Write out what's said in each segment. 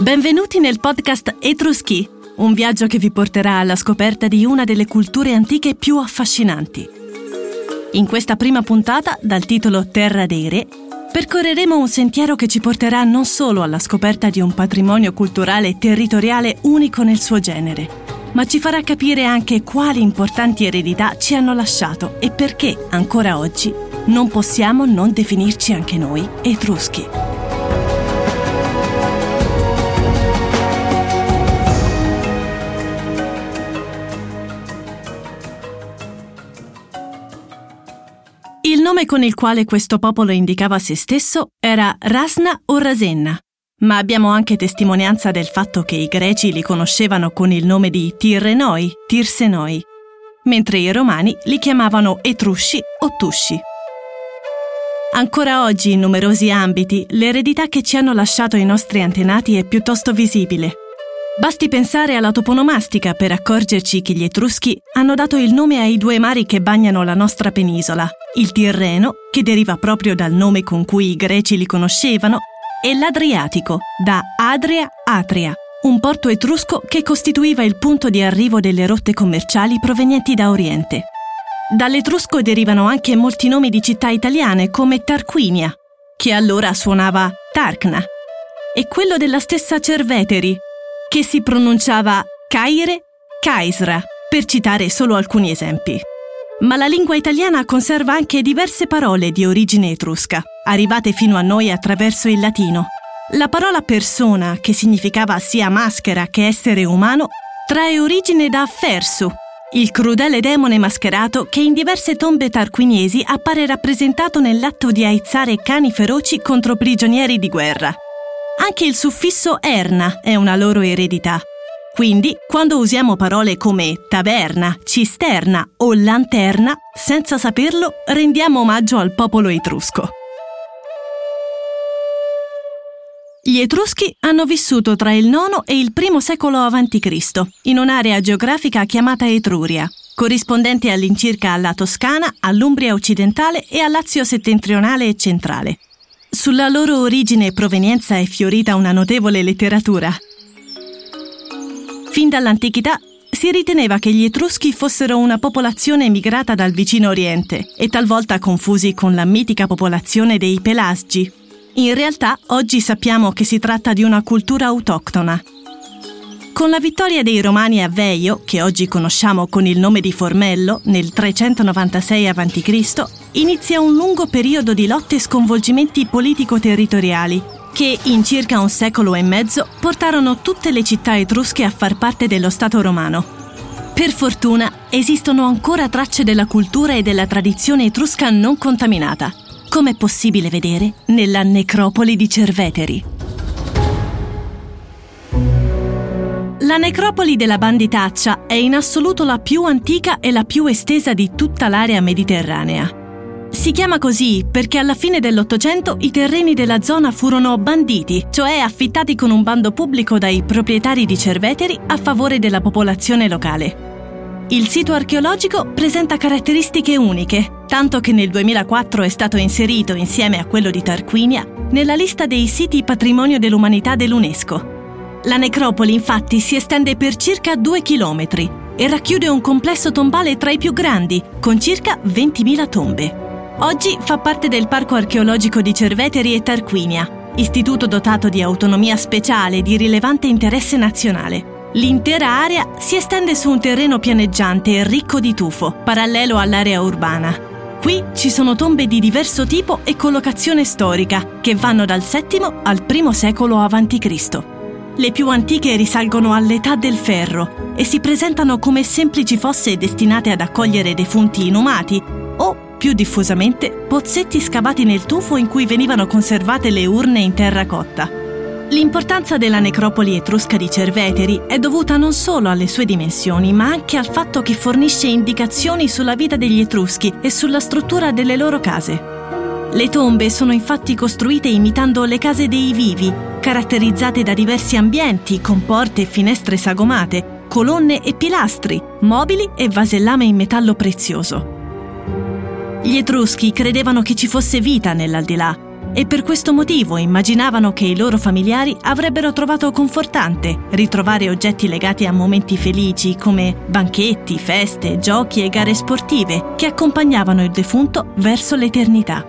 Benvenuti nel podcast Etruschi, un viaggio che vi porterà alla scoperta di una delle culture antiche più affascinanti. In questa prima puntata, dal titolo Terra dei Re, percorreremo un sentiero che ci porterà non solo alla scoperta di un patrimonio culturale territoriale unico nel suo genere, ma ci farà capire anche quali importanti eredità ci hanno lasciato e perché, ancora oggi, non possiamo non definirci anche noi etruschi. nome con il quale questo popolo indicava se stesso era Rasna o Rasenna, ma abbiamo anche testimonianza del fatto che i greci li conoscevano con il nome di Tirrenoi, Tirsenoi, mentre i romani li chiamavano Etrusci o Tusci. Ancora oggi in numerosi ambiti l'eredità che ci hanno lasciato i nostri antenati è piuttosto visibile. Basti pensare alla toponomastica per accorgerci che gli Etruschi hanno dato il nome ai due mari che bagnano la nostra penisola, il Tirreno, che deriva proprio dal nome con cui i greci li conoscevano, e l'Adriatico, da Adria Atria, un porto etrusco che costituiva il punto di arrivo delle rotte commerciali provenienti da Oriente. Dall'etrusco derivano anche molti nomi di città italiane come Tarquinia, che allora suonava Tarkna, e quello della stessa Cerveteri, che si pronunciava Caire, Caisra, per citare solo alcuni esempi. Ma la lingua italiana conserva anche diverse parole di origine etrusca, arrivate fino a noi attraverso il latino. La parola persona, che significava sia maschera che essere umano, trae origine da Fersu, il crudele demone mascherato che in diverse tombe tarquiniesi appare rappresentato nell'atto di aizzare cani feroci contro prigionieri di guerra. Anche il suffisso erna è una loro eredità. Quindi, quando usiamo parole come taverna, cisterna o lanterna, senza saperlo rendiamo omaggio al popolo etrusco. Gli Etruschi hanno vissuto tra il IX e il I secolo a.C., in un'area geografica chiamata Etruria, corrispondente all'incirca alla Toscana, all'Umbria occidentale e al Lazio settentrionale e centrale. Sulla loro origine e provenienza è fiorita una notevole letteratura. Fin dall'antichità si riteneva che gli Etruschi fossero una popolazione emigrata dal vicino Oriente e talvolta confusi con la mitica popolazione dei Pelasgi. In realtà oggi sappiamo che si tratta di una cultura autoctona, con la vittoria dei Romani a Veio, che oggi conosciamo con il nome di Formello, nel 396 a.C., inizia un lungo periodo di lotte e sconvolgimenti politico-territoriali, che in circa un secolo e mezzo portarono tutte le città etrusche a far parte dello Stato romano. Per fortuna esistono ancora tracce della cultura e della tradizione etrusca non contaminata, come è possibile vedere nella necropoli di Cerveteri. La necropoli della Banditaccia è in assoluto la più antica e la più estesa di tutta l'area mediterranea. Si chiama così perché alla fine dell'Ottocento i terreni della zona furono banditi, cioè affittati con un bando pubblico dai proprietari di Cerveteri a favore della popolazione locale. Il sito archeologico presenta caratteristiche uniche, tanto che nel 2004 è stato inserito insieme a quello di Tarquinia nella lista dei siti patrimonio dell'umanità dell'UNESCO. La necropoli infatti si estende per circa 2 km e racchiude un complesso tombale tra i più grandi, con circa 20.000 tombe. Oggi fa parte del Parco archeologico di Cerveteri e Tarquinia, istituto dotato di autonomia speciale di rilevante interesse nazionale. L'intera area si estende su un terreno pianeggiante e ricco di tufo, parallelo all'area urbana. Qui ci sono tombe di diverso tipo e collocazione storica, che vanno dal VII al I secolo a.C. Le più antiche risalgono all'età del ferro e si presentano come semplici fosse destinate ad accogliere defunti inumati o, più diffusamente, pozzetti scavati nel tufo in cui venivano conservate le urne in terracotta. L'importanza della necropoli etrusca di Cerveteri è dovuta non solo alle sue dimensioni, ma anche al fatto che fornisce indicazioni sulla vita degli Etruschi e sulla struttura delle loro case. Le tombe sono infatti costruite imitando le case dei vivi, caratterizzate da diversi ambienti con porte e finestre sagomate, colonne e pilastri, mobili e vasellame in metallo prezioso. Gli Etruschi credevano che ci fosse vita nell'aldilà e per questo motivo immaginavano che i loro familiari avrebbero trovato confortante ritrovare oggetti legati a momenti felici come banchetti, feste, giochi e gare sportive che accompagnavano il defunto verso l'eternità.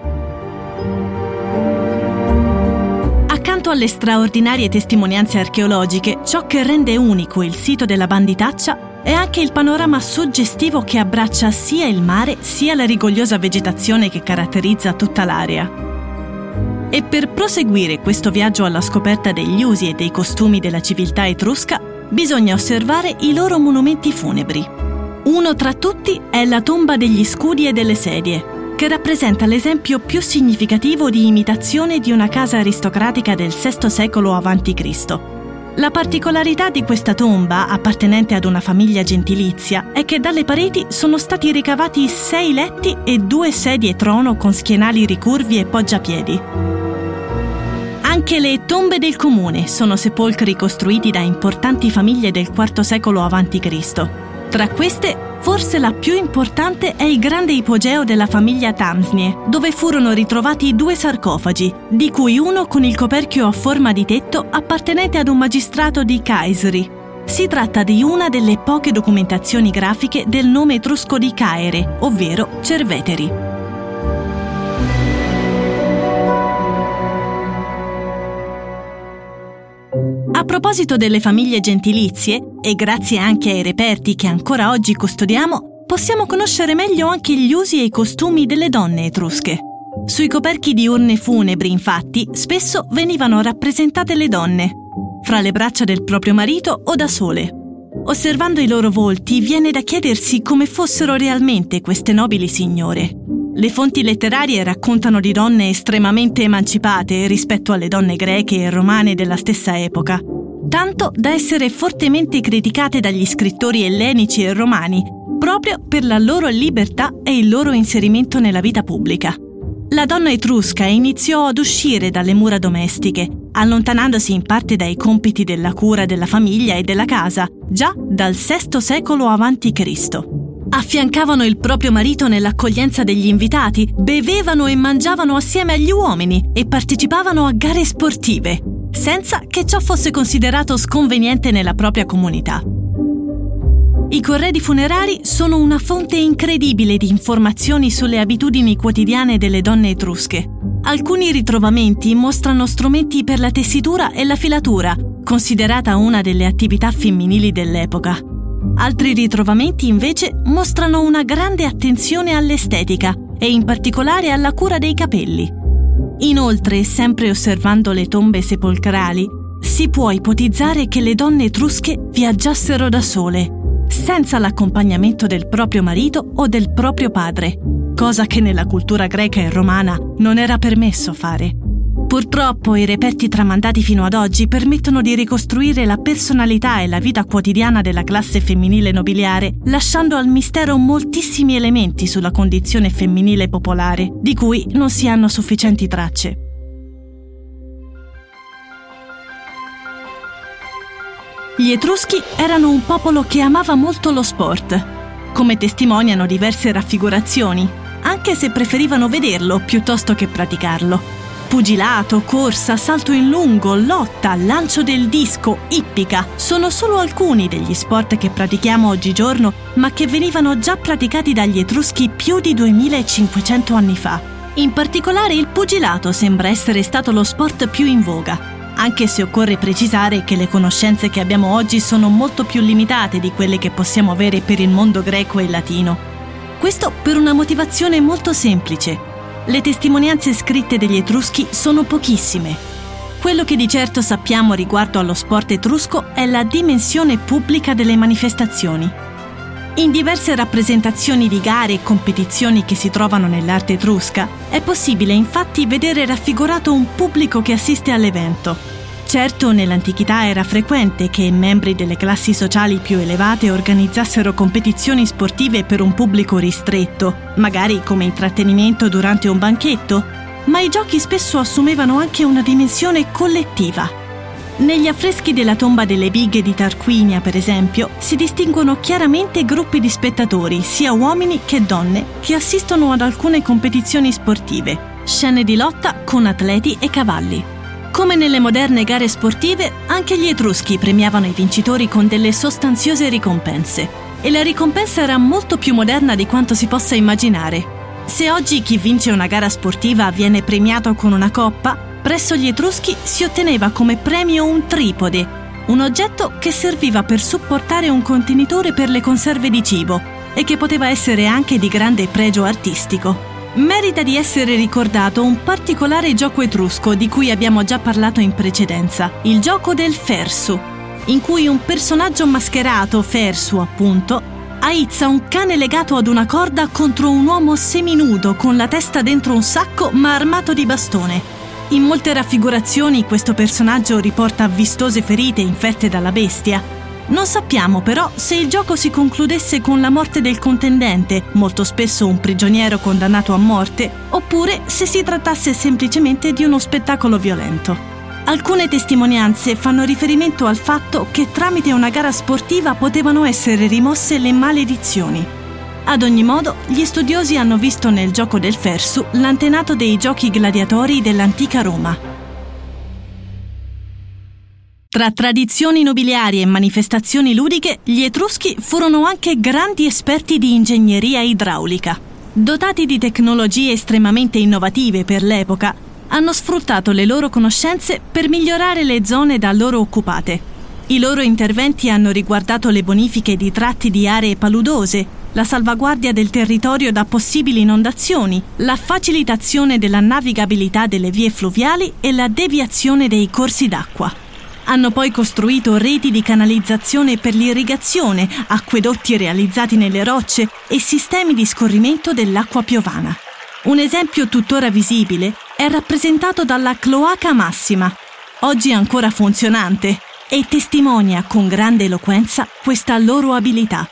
Accanto alle straordinarie testimonianze archeologiche, ciò che rende unico il sito della banditaccia è anche il panorama suggestivo che abbraccia sia il mare sia la rigogliosa vegetazione che caratterizza tutta l'area. E per proseguire questo viaggio alla scoperta degli usi e dei costumi della civiltà etrusca, bisogna osservare i loro monumenti funebri. Uno tra tutti è la tomba degli scudi e delle sedie, che rappresenta l'esempio più significativo di imitazione di una casa aristocratica del VI secolo a.C. La particolarità di questa tomba, appartenente ad una famiglia gentilizia, è che dalle pareti sono stati ricavati sei letti e due sedie trono con schienali ricurvi e poggiapiedi. Anche le tombe del comune sono sepolcri costruiti da importanti famiglie del IV secolo a.C. Tra queste, forse la più importante è il grande ipogeo della famiglia Tamsnie, dove furono ritrovati due sarcofagi, di cui uno con il coperchio a forma di tetto appartenente ad un magistrato di Caesari. Si tratta di una delle poche documentazioni grafiche del nome etrusco di Caere, ovvero Cerveteri. Proposito delle famiglie gentilizie, e grazie anche ai reperti che ancora oggi custodiamo, possiamo conoscere meglio anche gli usi e i costumi delle donne etrusche. Sui coperchi di urne funebri, infatti, spesso venivano rappresentate le donne, fra le braccia del proprio marito o da sole. Osservando i loro volti viene da chiedersi come fossero realmente queste nobili signore. Le fonti letterarie raccontano di donne estremamente emancipate rispetto alle donne greche e romane della stessa epoca, tanto da essere fortemente criticate dagli scrittori ellenici e romani proprio per la loro libertà e il loro inserimento nella vita pubblica. La donna etrusca iniziò ad uscire dalle mura domestiche, allontanandosi in parte dai compiti della cura della famiglia e della casa, già dal VI secolo a.C affiancavano il proprio marito nell'accoglienza degli invitati, bevevano e mangiavano assieme agli uomini e partecipavano a gare sportive, senza che ciò fosse considerato sconveniente nella propria comunità. I corredi funerari sono una fonte incredibile di informazioni sulle abitudini quotidiane delle donne etrusche. Alcuni ritrovamenti mostrano strumenti per la tessitura e la filatura, considerata una delle attività femminili dell'epoca. Altri ritrovamenti invece mostrano una grande attenzione all'estetica e in particolare alla cura dei capelli. Inoltre, sempre osservando le tombe sepolcrali, si può ipotizzare che le donne etrusche viaggiassero da sole, senza l'accompagnamento del proprio marito o del proprio padre, cosa che nella cultura greca e romana non era permesso fare. Purtroppo i reperti tramandati fino ad oggi permettono di ricostruire la personalità e la vita quotidiana della classe femminile nobiliare, lasciando al mistero moltissimi elementi sulla condizione femminile popolare, di cui non si hanno sufficienti tracce. Gli Etruschi erano un popolo che amava molto lo sport, come testimoniano diverse raffigurazioni, anche se preferivano vederlo piuttosto che praticarlo. Pugilato, corsa, salto in lungo, lotta, lancio del disco, ippica sono solo alcuni degli sport che pratichiamo oggigiorno, ma che venivano già praticati dagli Etruschi più di 2500 anni fa. In particolare il pugilato sembra essere stato lo sport più in voga, anche se occorre precisare che le conoscenze che abbiamo oggi sono molto più limitate di quelle che possiamo avere per il mondo greco e latino. Questo per una motivazione molto semplice. Le testimonianze scritte degli Etruschi sono pochissime. Quello che di certo sappiamo riguardo allo sport etrusco è la dimensione pubblica delle manifestazioni. In diverse rappresentazioni di gare e competizioni che si trovano nell'arte etrusca, è possibile infatti vedere raffigurato un pubblico che assiste all'evento. Certo, nell'antichità era frequente che membri delle classi sociali più elevate organizzassero competizioni sportive per un pubblico ristretto, magari come intrattenimento durante un banchetto, ma i giochi spesso assumevano anche una dimensione collettiva. Negli affreschi della tomba delle bighe di Tarquinia, per esempio, si distinguono chiaramente gruppi di spettatori, sia uomini che donne, che assistono ad alcune competizioni sportive, scene di lotta con atleti e cavalli. Come nelle moderne gare sportive, anche gli Etruschi premiavano i vincitori con delle sostanziose ricompense. E la ricompensa era molto più moderna di quanto si possa immaginare. Se oggi chi vince una gara sportiva viene premiato con una coppa, Presso gli Etruschi si otteneva come premio un tripode, un oggetto che serviva per supportare un contenitore per le conserve di cibo e che poteva essere anche di grande pregio artistico. Merita di essere ricordato un particolare gioco etrusco di cui abbiamo già parlato in precedenza, il gioco del Fersu, in cui un personaggio mascherato, Fersu appunto, aizza un cane legato ad una corda contro un uomo seminudo con la testa dentro un sacco ma armato di bastone. In molte raffigurazioni questo personaggio riporta vistose ferite infette dalla bestia. Non sappiamo però se il gioco si concludesse con la morte del contendente, molto spesso un prigioniero condannato a morte, oppure se si trattasse semplicemente di uno spettacolo violento. Alcune testimonianze fanno riferimento al fatto che tramite una gara sportiva potevano essere rimosse le maledizioni. Ad ogni modo, gli studiosi hanno visto nel gioco del Fersu l'antenato dei giochi gladiatori dell'antica Roma. Tra tradizioni nobiliari e manifestazioni ludiche, gli Etruschi furono anche grandi esperti di ingegneria idraulica. Dotati di tecnologie estremamente innovative per l'epoca, hanno sfruttato le loro conoscenze per migliorare le zone da loro occupate. I loro interventi hanno riguardato le bonifiche di tratti di aree paludose, la salvaguardia del territorio da possibili inondazioni, la facilitazione della navigabilità delle vie fluviali e la deviazione dei corsi d'acqua. Hanno poi costruito reti di canalizzazione per l'irrigazione, acquedotti realizzati nelle rocce e sistemi di scorrimento dell'acqua piovana. Un esempio tuttora visibile è rappresentato dalla cloaca massima, oggi ancora funzionante, e testimonia con grande eloquenza questa loro abilità.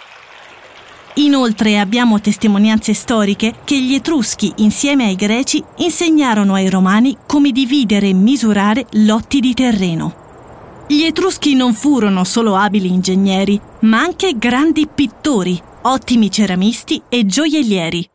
Inoltre abbiamo testimonianze storiche che gli Etruschi, insieme ai Greci, insegnarono ai Romani come dividere e misurare lotti di terreno. Gli Etruschi non furono solo abili ingegneri, ma anche grandi pittori, ottimi ceramisti e gioiellieri.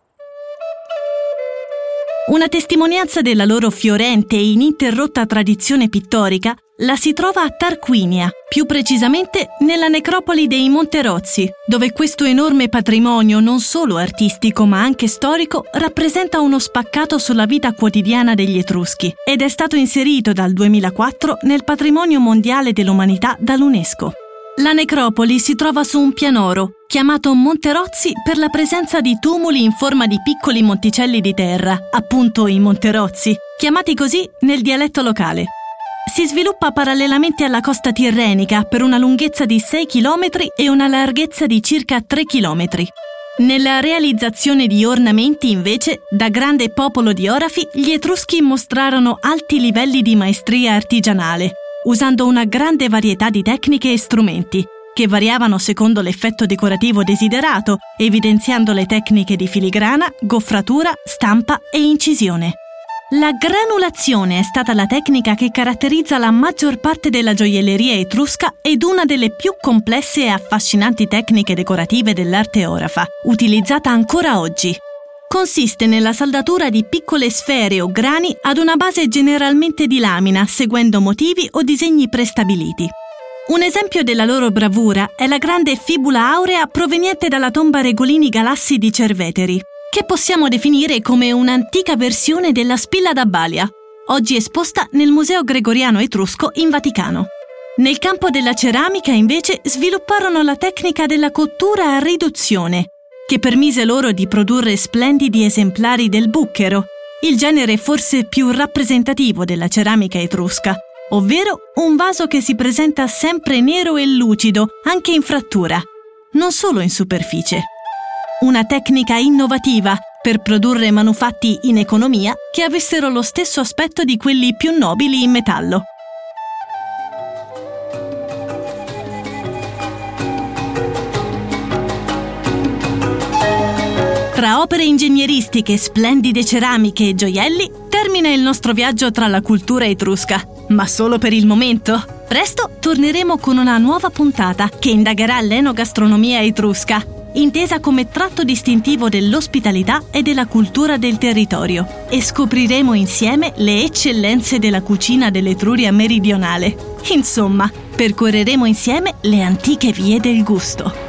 Una testimonianza della loro fiorente e ininterrotta tradizione pittorica la si trova a Tarquinia, più precisamente nella necropoli dei Monterozzi, dove questo enorme patrimonio non solo artistico ma anche storico rappresenta uno spaccato sulla vita quotidiana degli Etruschi ed è stato inserito dal 2004 nel patrimonio mondiale dell'umanità dall'UNESCO. La necropoli si trova su un pianoro, chiamato Monterozzi per la presenza di tumuli in forma di piccoli monticelli di terra, appunto i Monterozzi, chiamati così nel dialetto locale si sviluppa parallelamente alla costa tirrenica per una lunghezza di 6 km e una larghezza di circa 3 km. Nella realizzazione di ornamenti, invece, da grande popolo di orafi, gli Etruschi mostrarono alti livelli di maestria artigianale, usando una grande varietà di tecniche e strumenti, che variavano secondo l'effetto decorativo desiderato, evidenziando le tecniche di filigrana, goffratura, stampa e incisione. La granulazione è stata la tecnica che caratterizza la maggior parte della gioielleria etrusca ed una delle più complesse e affascinanti tecniche decorative dell'arte orafa, utilizzata ancora oggi. Consiste nella saldatura di piccole sfere o grani ad una base generalmente di lamina, seguendo motivi o disegni prestabiliti. Un esempio della loro bravura è la grande fibula aurea proveniente dalla tomba Regolini Galassi di Cerveteri, che possiamo definire come un'antica versione della spilla da Balia, oggi esposta nel Museo Gregoriano Etrusco in Vaticano. Nel campo della ceramica, invece, svilupparono la tecnica della cottura a riduzione, che permise loro di produrre splendidi esemplari del bucchero, il genere forse più rappresentativo della ceramica etrusca, ovvero un vaso che si presenta sempre nero e lucido, anche in frattura, non solo in superficie una tecnica innovativa per produrre manufatti in economia che avessero lo stesso aspetto di quelli più nobili in metallo. Tra opere ingegneristiche, splendide ceramiche e gioielli, termina il nostro viaggio tra la cultura etrusca. Ma solo per il momento. Presto torneremo con una nuova puntata che indagherà l'enogastronomia etrusca, intesa come tratto distintivo dell'ospitalità e della cultura del territorio, e scopriremo insieme le eccellenze della cucina dell'Etruria meridionale. Insomma, percorreremo insieme le antiche vie del gusto.